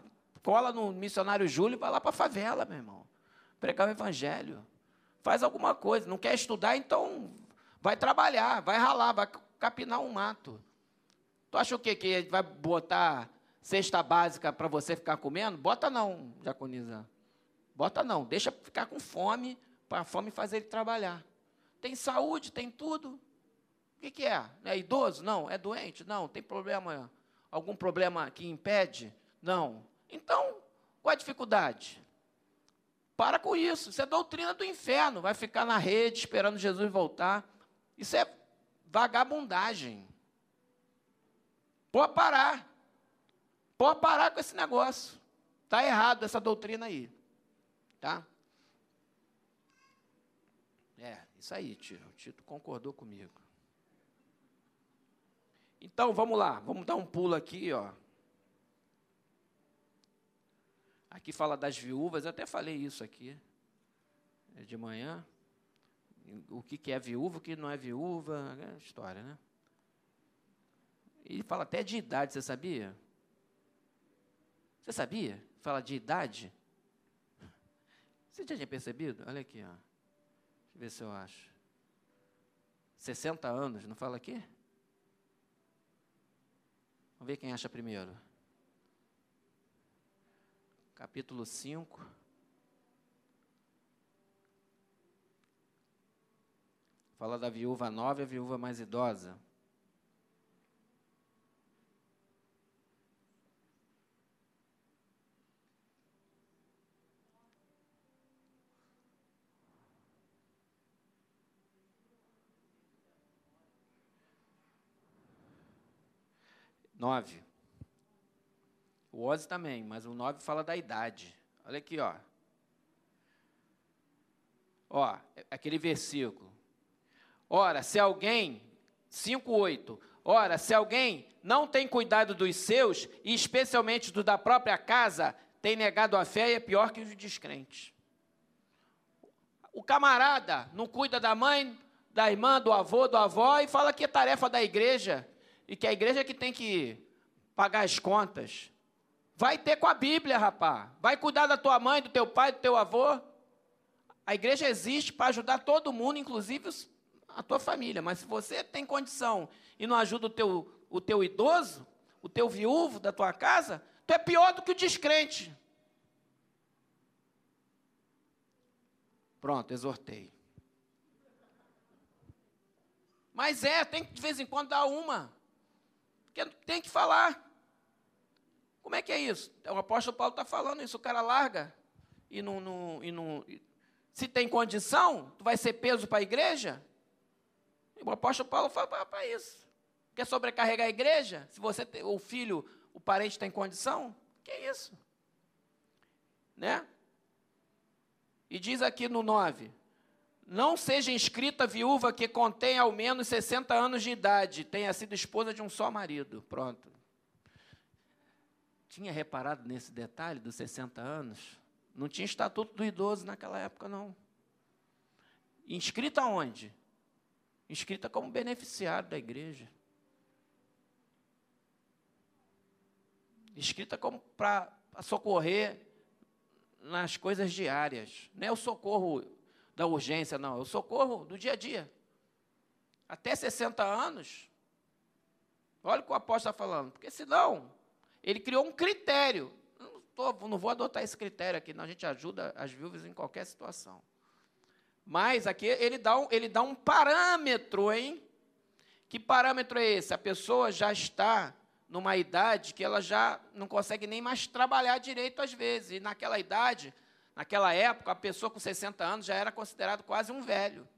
cola no missionário Júlio, vai lá para a favela, meu irmão. Pregar o evangelho faz alguma coisa. Não quer estudar, então vai trabalhar, vai ralar, vai capinar um mato. Tu acha o quê? Que vai botar cesta básica para você ficar comendo? Bota não, Jaconiza. Bota não, deixa ficar com fome, para a fome fazer ele trabalhar. Tem saúde, tem tudo. O que, que é? É idoso? Não. É doente? Não. Tem problema? Algum problema que impede? Não. Então, qual a dificuldade? Para com isso. Isso é doutrina do inferno. Vai ficar na rede esperando Jesus voltar. Isso é vagabundagem. Pode parar. Pode parar com esse negócio. Está errado essa doutrina aí. Tá? É, isso aí, Tito. O Tito concordou comigo. Então, vamos lá. Vamos dar um pulo aqui, ó. Aqui fala das viúvas, eu até falei isso aqui é de manhã. O que, é viúva, o que não é viúva, é história, né? Ele fala até de idade, você sabia? Você sabia? Fala de idade. Você já tinha percebido? Olha aqui, ó. Deixa eu ver se eu acho. 60 anos, não fala aqui? Vamos ver quem acha primeiro capítulo 5. Fala da viúva nova e a viúva mais idosa. Nove. O 11 também, mas o 9 fala da idade. Olha aqui, ó. Ó, aquele versículo. Ora, se alguém, 5:8. Ora, se alguém não tem cuidado dos seus, e especialmente do da própria casa, tem negado a fé e é pior que os descrentes. O camarada não cuida da mãe, da irmã, do avô, do avó e fala que é tarefa da igreja e que a igreja é que tem que pagar as contas. Vai ter com a Bíblia, rapá. Vai cuidar da tua mãe, do teu pai, do teu avô. A igreja existe para ajudar todo mundo, inclusive a tua família. Mas se você tem condição e não ajuda o teu, o teu idoso, o teu viúvo da tua casa, tu é pior do que o descrente. Pronto, exortei. Mas é, tem que de vez em quando dar uma. Porque tem que falar. Como é que é isso? O apóstolo Paulo está falando isso, o cara larga e não, não, e não. Se tem condição, tu vai ser peso para a igreja? O apóstolo Paulo fala para isso. Quer sobrecarregar a igreja? Se você, o filho, o parente tem condição? Que é isso? Né? E diz aqui no 9: Não seja inscrita viúva que contém ao menos 60 anos de idade, tenha sido esposa de um só marido. Pronto tinha reparado nesse detalhe dos 60 anos? Não tinha estatuto do idoso naquela época, não. Inscrita onde? Inscrita como beneficiário da igreja. Inscrita como para socorrer nas coisas diárias. Não é o socorro da urgência, não. É o socorro do dia a dia. Até 60 anos. Olha o que o apóstolo está falando. Porque senão, ele criou um critério. Não, tô, não vou adotar esse critério aqui, não. A gente ajuda as viúvas em qualquer situação. Mas aqui ele dá um, ele dá um parâmetro, hein? Que parâmetro é esse? A pessoa já está numa idade que ela já não consegue nem mais trabalhar direito às vezes. E naquela idade, naquela época, a pessoa com 60 anos já era considerado quase um velho.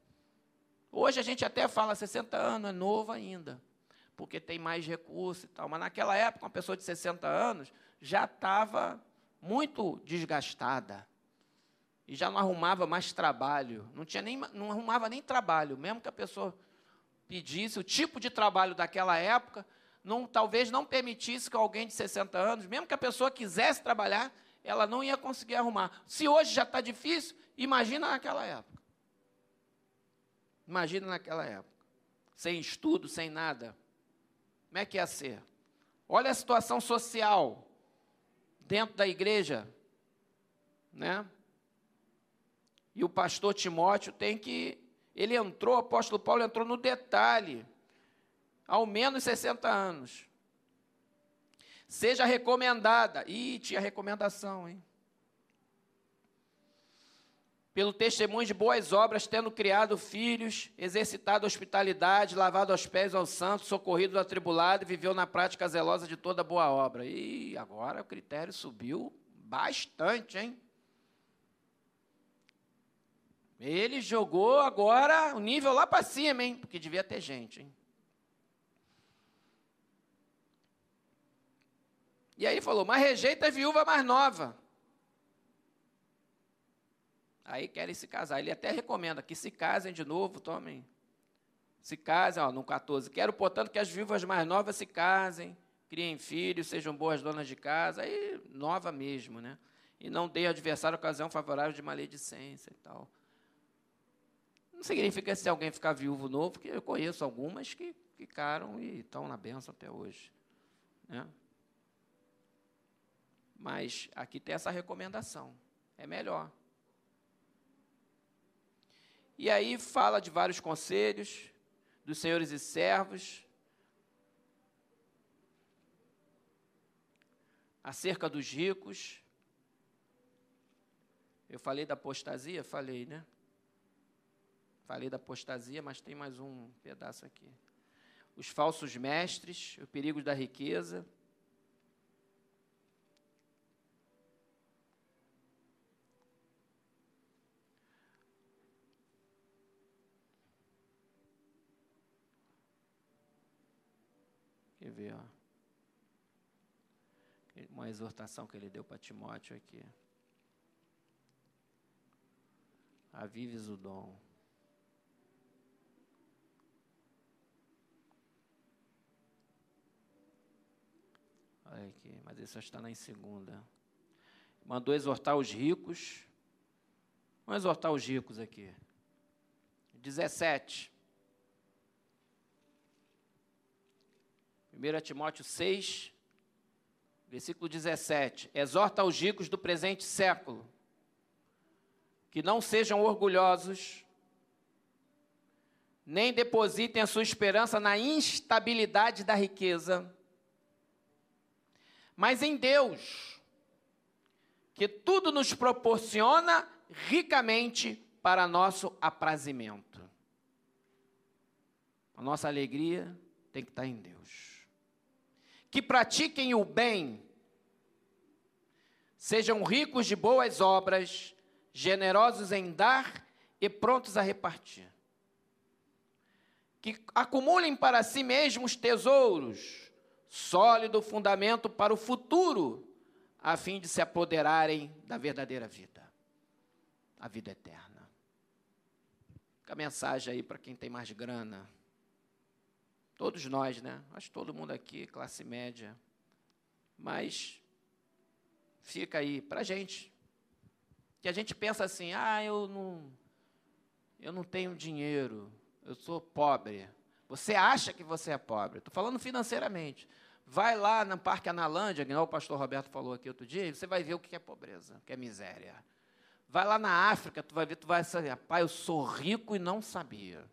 Hoje a gente até fala 60 anos, é novo ainda, porque tem mais recurso e tal. Mas naquela época, uma pessoa de 60 anos já estava muito desgastada e já não arrumava mais trabalho, não tinha nem não arrumava nem trabalho, mesmo que a pessoa pedisse o tipo de trabalho daquela época, não, talvez não permitisse que alguém de 60 anos, mesmo que a pessoa quisesse trabalhar, ela não ia conseguir arrumar. Se hoje já está difícil, imagina naquela época. Imagina naquela época. Sem estudo, sem nada. Como é que ia ser? Olha a situação social dentro da igreja, né? E o pastor Timóteo tem que. Ele entrou, o apóstolo Paulo entrou no detalhe. Ao menos 60 anos. Seja recomendada. Ih, tinha recomendação, hein? Pelo testemunho de boas obras, tendo criado filhos, exercitado hospitalidade, lavado aos pés aos santos, socorrido do atribulado viveu na prática zelosa de toda boa obra. E agora o critério subiu bastante, hein? Ele jogou agora o nível lá para cima, hein? Porque devia ter gente, hein? E aí falou: Mas rejeita a viúva mais nova. Aí querem se casar. Ele até recomenda que se casem de novo, tomem. Se casem, ó, no 14. Quero, portanto, que as viúvas mais novas se casem, criem filhos, sejam boas donas de casa. Aí, nova mesmo, né? E não dê adversário ocasião favorável de maledicência e tal. Não significa se alguém ficar viúvo novo, porque eu conheço algumas que ficaram e estão na benção até hoje. Né? Mas aqui tem essa recomendação. É melhor. E aí fala de vários conselhos, dos senhores e servos, acerca dos ricos. Eu falei da apostasia? Falei, né? Falei da apostasia, mas tem mais um pedaço aqui. Os falsos mestres, o perigo da riqueza. Ver, ó. Uma exortação que ele deu para Timóteo aqui. Avives o dom. Olha aqui, mas isso está na em segunda. Mandou exortar os ricos. Vamos exortar os ricos aqui. 17. 1 Timóteo 6, versículo 17. Exorta os ricos do presente século que não sejam orgulhosos, nem depositem a sua esperança na instabilidade da riqueza mas em Deus, que tudo nos proporciona ricamente para nosso aprazimento. A nossa alegria tem que estar em Deus. Que pratiquem o bem, sejam ricos de boas obras, generosos em dar e prontos a repartir. Que acumulem para si mesmos tesouros sólido fundamento para o futuro, a fim de se apoderarem da verdadeira vida, a vida eterna. Fica a mensagem aí para quem tem mais grana. Todos nós, né? Acho que todo mundo aqui, classe média. Mas fica aí para a gente. Que a gente pensa assim, ah, eu não, eu não tenho dinheiro, eu sou pobre. Você acha que você é pobre. Estou falando financeiramente. Vai lá no Parque Analândia, que o pastor Roberto falou aqui outro dia, você vai ver o que é pobreza, o que é miséria. Vai lá na África, tu vai ver, tu vai saber, pai, eu sou rico e não sabia.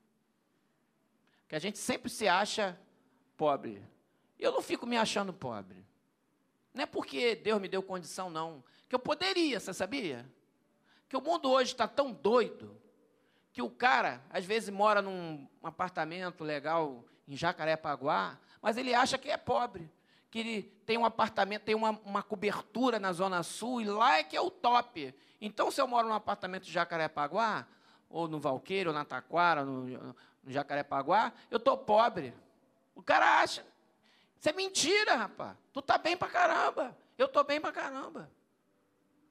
Que a gente sempre se acha pobre. Eu não fico me achando pobre. Não é porque Deus me deu condição, não. Que eu poderia, você sabia? Que o mundo hoje está tão doido que o cara, às vezes, mora num apartamento legal em Jacarepaguá, mas ele acha que é pobre, que ele tem um apartamento, tem uma, uma cobertura na Zona Sul, e lá é que é o top. Então, se eu moro num apartamento de Jacarepaguá, ou no Valqueiro, ou na Taquara, no, no Jacarepaguá, eu estou pobre. O cara acha. Isso é mentira, rapaz. Tu tá bem pra caramba. Eu estou bem pra caramba.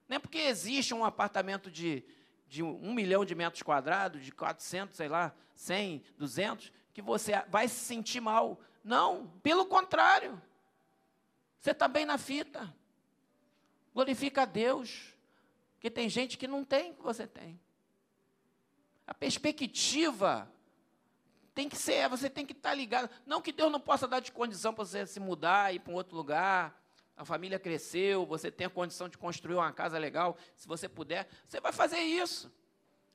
Não é porque existe um apartamento de, de um milhão de metros quadrados, de 400, sei lá, 100, 200, que você vai se sentir mal. Não, pelo contrário. Você está bem na fita. Glorifica a Deus. Porque tem gente que não tem o que você tem. A perspectiva tem que ser, você tem que estar tá ligado. Não que Deus não possa dar de condição para você se mudar, ir para um outro lugar. A família cresceu, você tem a condição de construir uma casa legal. Se você puder, você vai fazer isso.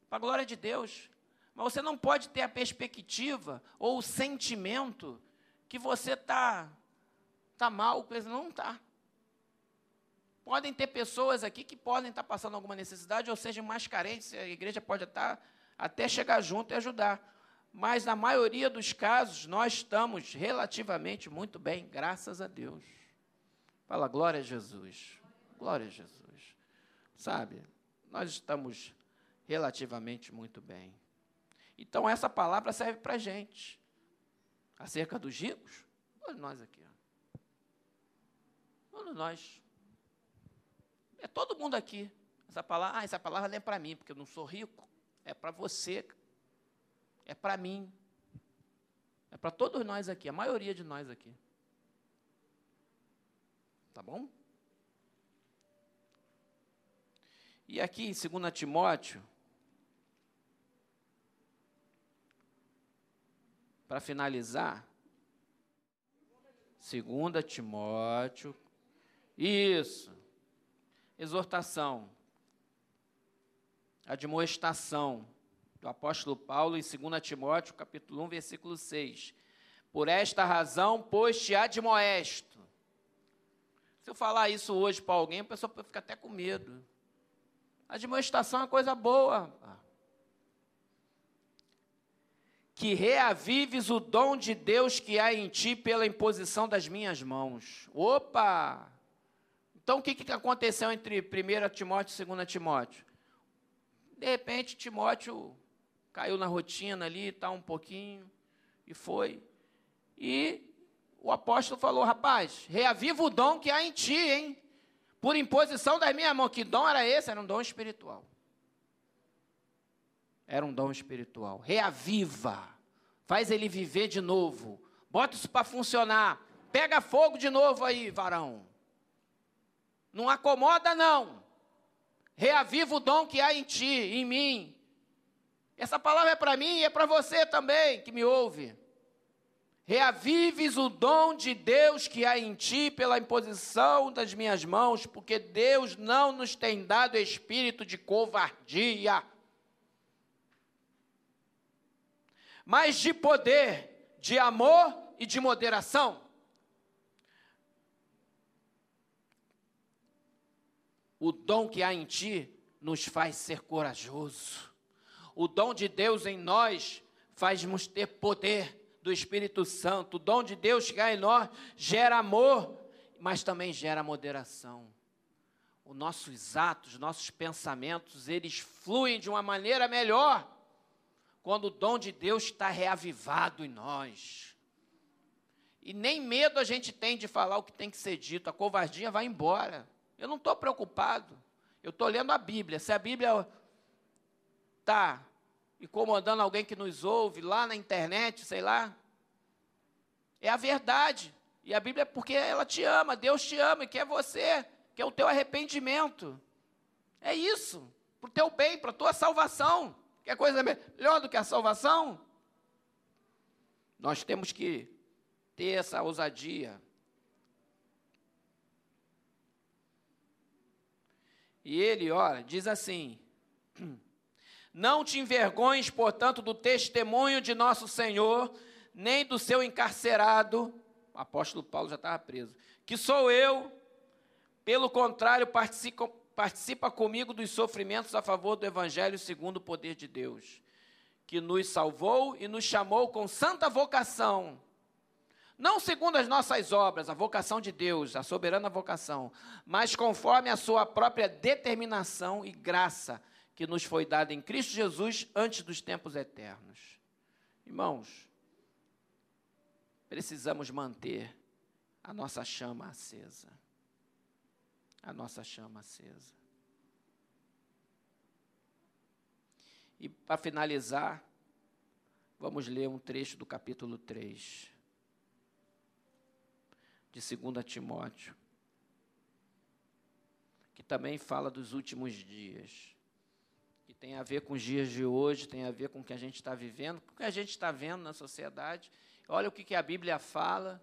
Para a glória de Deus. Mas você não pode ter a perspectiva ou o sentimento que você está tá mal, não está. Podem ter pessoas aqui que podem estar tá passando alguma necessidade ou sejam mais carentes, a igreja pode estar até chegar junto e ajudar. Mas na maioria dos casos, nós estamos relativamente muito bem, graças a Deus. Fala glória a Jesus. Glória a Jesus. Sabe, nós estamos relativamente muito bem. Então, essa palavra serve para a gente. Acerca dos ricos, todos nós aqui. Todos nós. É todo mundo aqui. Essa palavra, ah, essa palavra não é para mim, porque eu não sou rico. É para você. É para mim. É para todos nós aqui, a maioria de nós aqui. Tá bom? E aqui em 2 Timóteo, para finalizar, 2 Timóteo, isso, exortação, admoestação do apóstolo Paulo em 2 Timóteo, capítulo 1, versículo 6. Por esta razão, pois te admoesto. Se eu falar isso hoje para alguém, a pessoa fica até com medo. Admoestação é uma coisa boa que reavives o dom de Deus que há em ti pela imposição das minhas mãos. Opa! Então o que, que aconteceu entre 1 Timóteo e 2 Timóteo? De repente, Timóteo caiu na rotina ali, tá um pouquinho, e foi. E o apóstolo falou: rapaz, reaviva o dom que há em ti, hein? Por imposição das minhas mãos. Que dom era esse? Era um dom espiritual. Era um dom espiritual. Reaviva. Faz ele viver de novo. Bota isso para funcionar. Pega fogo de novo aí, varão. Não acomoda, não. Reaviva o dom que há em ti, em mim. Essa palavra é para mim e é para você também, que me ouve. Reavives o dom de Deus que há em ti pela imposição das minhas mãos, porque Deus não nos tem dado espírito de covardia, mas de poder, de amor e de moderação. O dom que há em ti nos faz ser corajoso. O dom de Deus em nós faz-nos ter poder do Espírito Santo. O dom de Deus que há em nós gera amor, mas também gera moderação. Os nossos atos, nossos pensamentos, eles fluem de uma maneira melhor quando o dom de Deus está reavivado em nós. E nem medo a gente tem de falar o que tem que ser dito, a covardia vai embora. Eu não estou preocupado. Eu estou lendo a Bíblia. Se a Bíblia está incomodando alguém que nos ouve lá na internet, sei lá, é a verdade. E a Bíblia é porque ela te ama, Deus te ama e quer você, quer o teu arrependimento. É isso, para o teu bem, para a tua salvação. Quer coisa melhor do que a salvação? Nós temos que ter essa ousadia. E ele, olha, diz assim: Não te envergonhes, portanto, do testemunho de nosso Senhor, nem do seu encarcerado, o apóstolo Paulo já estava preso, que sou eu, pelo contrário, participa comigo dos sofrimentos a favor do Evangelho segundo o poder de Deus, que nos salvou e nos chamou com santa vocação, Não segundo as nossas obras, a vocação de Deus, a soberana vocação, mas conforme a sua própria determinação e graça que nos foi dada em Cristo Jesus antes dos tempos eternos. Irmãos, precisamos manter a nossa chama acesa. A nossa chama acesa. E para finalizar, vamos ler um trecho do capítulo 3 de 2 Timóteo, que também fala dos últimos dias, que tem a ver com os dias de hoje, tem a ver com o que a gente está vivendo, com o que a gente está vendo na sociedade. Olha o que, que a Bíblia fala.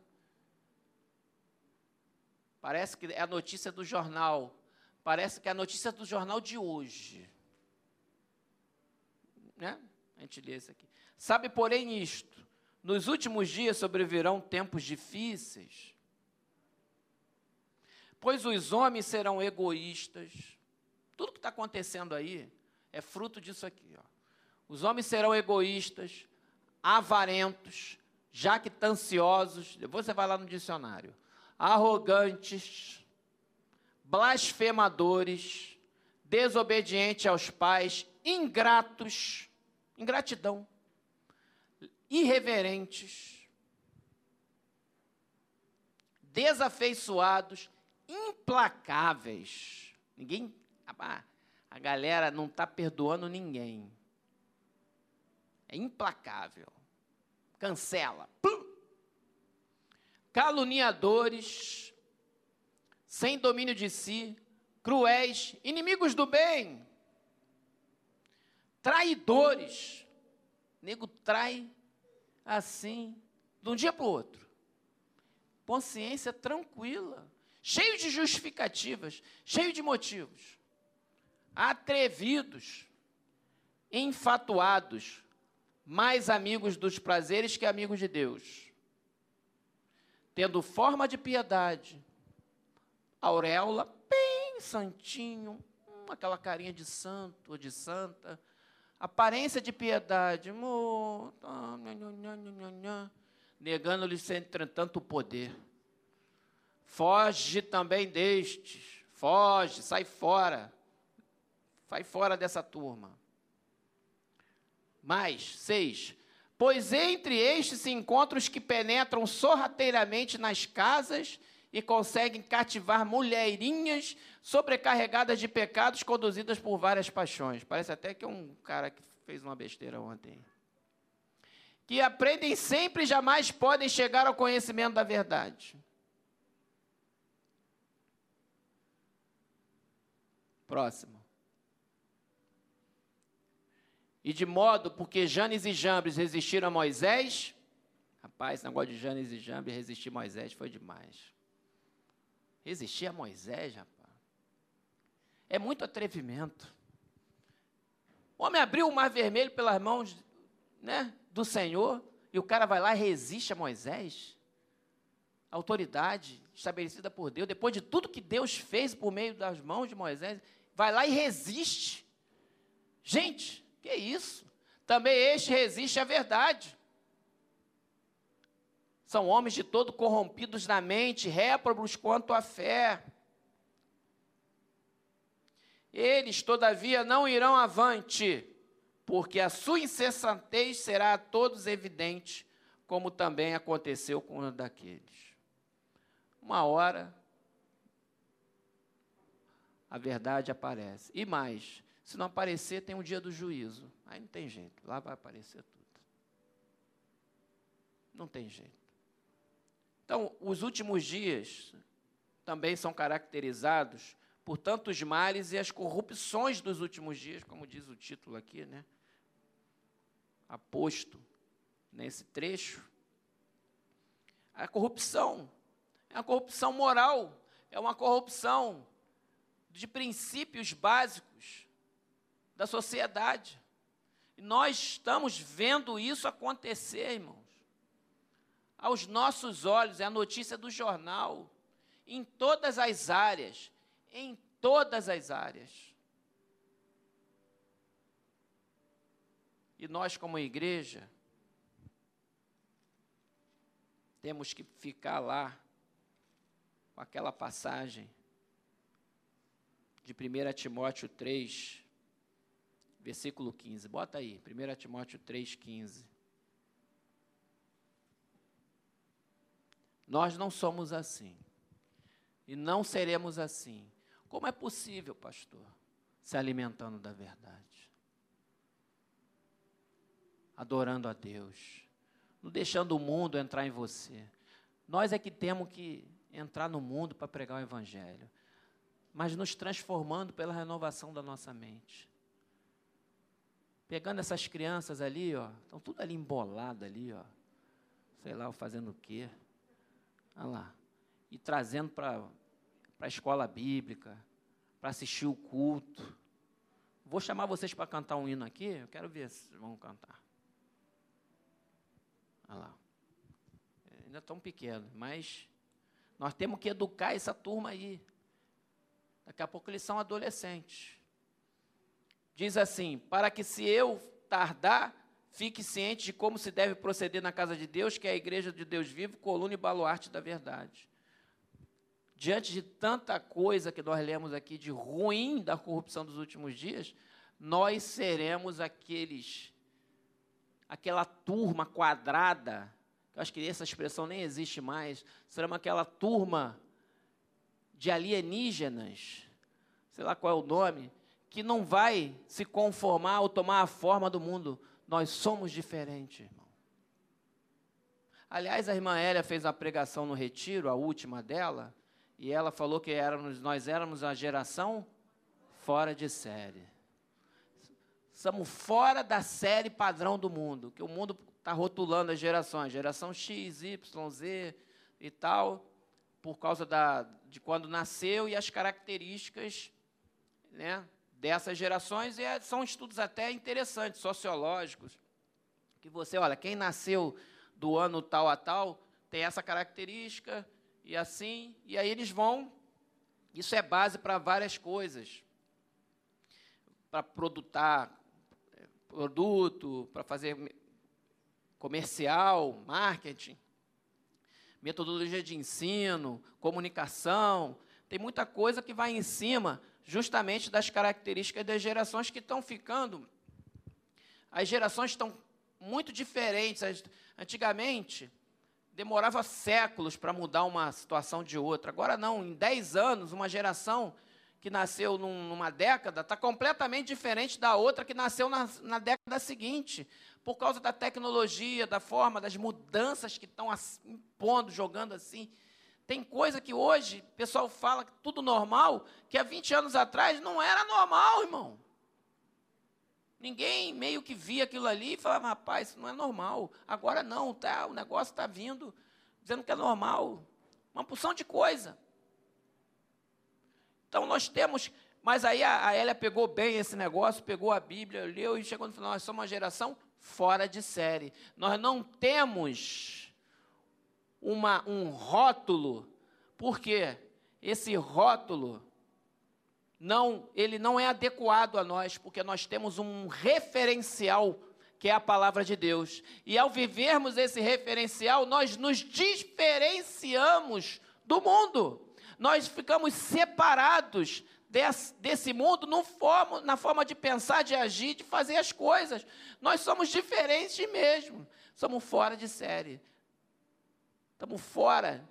Parece que é a notícia do jornal. Parece que é a notícia do jornal de hoje né? A gente lê isso aqui. Sabe, porém, isto: nos últimos dias sobrevirão tempos difíceis, pois os homens serão egoístas. Tudo que está acontecendo aí é fruto disso aqui. Ó. Os homens serão egoístas, avarentos, jactanciosos. Você vai lá no dicionário. Arrogantes, blasfemadores, desobedientes aos pais, ingratos ingratidão, irreverentes, desafeiçoados, implacáveis. Ninguém, a galera não está perdoando ninguém. É implacável. Cancela. Pum. Caluniadores, sem domínio de si, cruéis, inimigos do bem, traidores. Nego trai assim, de um dia para o outro. Consciência tranquila, cheio de justificativas, cheio de motivos. Atrevidos, enfatuados, mais amigos dos prazeres que amigos de Deus. Tendo forma de piedade, auréola, bem santinho, hum, aquela carinha de santo ou de santa, aparência de piedade, negando-lhes, entretanto, o poder. Foge também destes, foge, sai fora, sai fora dessa turma. Mais, seis. Pois entre estes se encontram os que penetram sorrateiramente nas casas e conseguem cativar mulherinhas sobrecarregadas de pecados conduzidas por várias paixões. Parece até que é um cara que fez uma besteira ontem. Que aprendem sempre e jamais podem chegar ao conhecimento da verdade. Próximo. E de modo, porque Janes e Jambres resistiram a Moisés, rapaz, esse negócio de Janes e Jambres resistir a Moisés foi demais. Resistir a Moisés, rapaz. É muito atrevimento. O homem abriu o mar vermelho pelas mãos né, do Senhor e o cara vai lá e resiste a Moisés. A autoridade estabelecida por Deus, depois de tudo que Deus fez por meio das mãos de Moisés, vai lá e resiste. Gente, que isso? Também este resiste à verdade. São homens de todo corrompidos na mente, réprobos quanto à fé. Eles, todavia, não irão avante, porque a sua incessantez será a todos evidente, como também aconteceu com um daqueles. Uma hora, a verdade aparece. E mais, se não aparecer, tem um dia do juízo. Aí não tem jeito, lá vai aparecer tudo. Não tem jeito. Então, os últimos dias também são caracterizados por tantos males e as corrupções dos últimos dias, como diz o título aqui, né? Aposto nesse trecho. A corrupção é uma corrupção moral, é uma corrupção de princípios básicos da sociedade. E nós estamos vendo isso acontecer, irmãos. Aos nossos olhos, é a notícia do jornal, em todas as áreas em todas as áreas. E nós, como igreja, temos que ficar lá com aquela passagem de 1 Timóteo 3, versículo 15. Bota aí, 1 Timóteo 3, 15. Nós não somos assim. E não seremos assim. Como é possível, pastor, se alimentando da verdade? Adorando a Deus, não deixando o mundo entrar em você. Nós é que temos que entrar no mundo para pregar o Evangelho, mas nos transformando pela renovação da nossa mente. Pegando essas crianças ali, ó, estão tudo ali embolado ali, ó, sei lá, fazendo o quê? Olha lá. E trazendo para a escola bíblica, para assistir o culto. Vou chamar vocês para cantar um hino aqui, eu quero ver se vão cantar. Olha lá. É, ainda tão pequeno, mas nós temos que educar essa turma aí. Daqui a pouco eles são adolescentes. Diz assim: para que se eu tardar, fique ciente de como se deve proceder na casa de Deus, que é a igreja de Deus vivo, coluna e baluarte da verdade. Diante de tanta coisa que nós lemos aqui de ruim da corrupção dos últimos dias, nós seremos aqueles, aquela turma quadrada eu acho que essa expressão nem existe mais, será aquela turma de alienígenas, sei lá qual é o nome, que não vai se conformar ou tomar a forma do mundo. Nós somos diferentes, irmão. Aliás, a irmã Hélia fez a pregação no retiro, a última dela, e ela falou que éramos, nós éramos a geração fora de série. Somos fora da série padrão do mundo, que o mundo está rotulando as gerações, geração X, Y, Z e tal, por causa da, de quando nasceu e as características né, dessas gerações. E é, são estudos até interessantes, sociológicos, que você, olha, quem nasceu do ano tal a tal tem essa característica e assim, e aí eles vão. Isso é base para várias coisas, para produtar é, produto, para fazer comercial, marketing, metodologia de ensino, comunicação, tem muita coisa que vai em cima justamente das características das gerações que estão ficando. As gerações estão muito diferentes. Antigamente, demorava séculos para mudar uma situação de outra. Agora não, em 10 anos, uma geração que nasceu num, numa década está completamente diferente da outra que nasceu na, na década seguinte por causa da tecnologia, da forma, das mudanças que estão impondo, jogando assim. Tem coisa que hoje o pessoal fala que tudo normal, que há 20 anos atrás não era normal, irmão. Ninguém meio que via aquilo ali e falava, rapaz, isso não é normal. Agora não, tá, o negócio está vindo dizendo que é normal. Uma porção de coisa. Então nós temos. Mas aí a, a Elia pegou bem esse negócio, pegou a Bíblia, leu e chegou no final, nós somos uma geração fora de série. Nós não temos uma, um rótulo, porque esse rótulo não, ele não é adequado a nós, porque nós temos um referencial que é a palavra de Deus. E ao vivermos esse referencial, nós nos diferenciamos do mundo. Nós ficamos separados desse, desse mundo no forma, na forma de pensar, de agir, de fazer as coisas. Nós somos diferentes mesmo. Somos fora de série. Estamos fora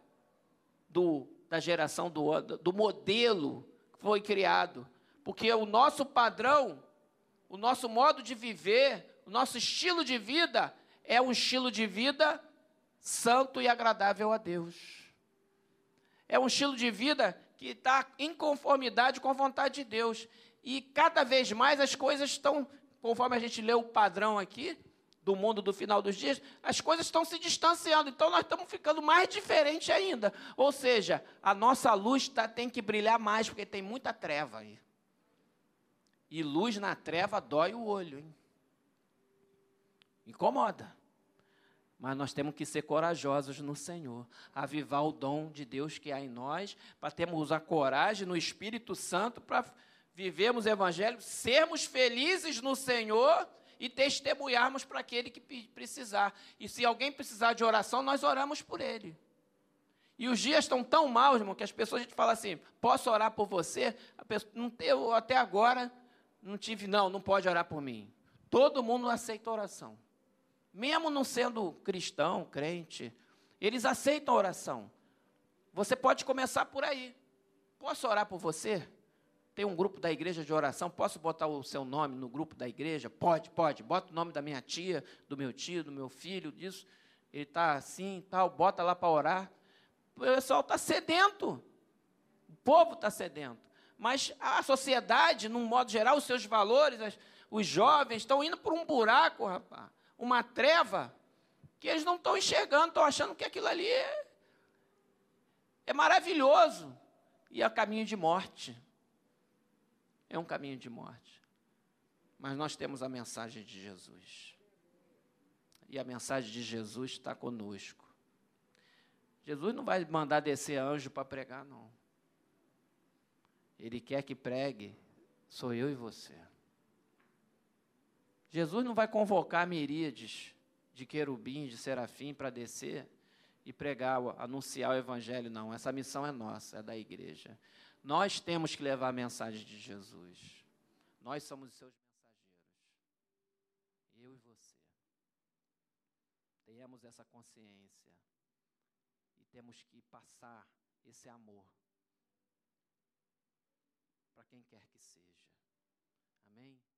do, da geração do, do modelo que foi criado. Porque o nosso padrão, o nosso modo de viver, o nosso estilo de vida é um estilo de vida santo e agradável a Deus. É um estilo de vida que está em conformidade com a vontade de Deus. E cada vez mais as coisas estão, conforme a gente lê o padrão aqui, do mundo do final dos dias, as coisas estão se distanciando. Então nós estamos ficando mais diferentes ainda. Ou seja, a nossa luz tá, tem que brilhar mais, porque tem muita treva aí. E luz na treva dói o olho, hein? Incomoda. Mas nós temos que ser corajosos no Senhor, avivar o dom de Deus que há em nós, para termos a coragem no Espírito Santo para vivermos o Evangelho, sermos felizes no Senhor e testemunharmos para aquele que precisar. E se alguém precisar de oração, nós oramos por ele. E os dias estão tão maus, irmão, que as pessoas a gente fala assim: posso orar por você? Pessoa, não, eu até agora não tive, não, não pode orar por mim. Todo mundo aceita oração. Mesmo não sendo cristão, crente, eles aceitam oração. Você pode começar por aí. Posso orar por você? Tem um grupo da igreja de oração, posso botar o seu nome no grupo da igreja? Pode, pode. Bota o nome da minha tia, do meu tio, do meu filho, disso. Ele está assim tal, bota lá para orar. O pessoal está sedento. O povo está sedento. Mas a sociedade, num modo geral, os seus valores, as, os jovens estão indo por um buraco, rapaz. Uma treva que eles não estão enxergando, estão achando que aquilo ali é, é maravilhoso. E é caminho de morte. É um caminho de morte. Mas nós temos a mensagem de Jesus. E a mensagem de Jesus está conosco. Jesus não vai mandar descer anjo para pregar, não. Ele quer que pregue, sou eu e você. Jesus não vai convocar miríades de querubins, de serafim para descer e pregar, anunciar o evangelho, não. Essa missão é nossa, é da igreja. Nós temos que levar a mensagem de Jesus. Nós somos os seus mensageiros. Eu e você. Tenhamos essa consciência. E temos que passar esse amor para quem quer que seja. Amém?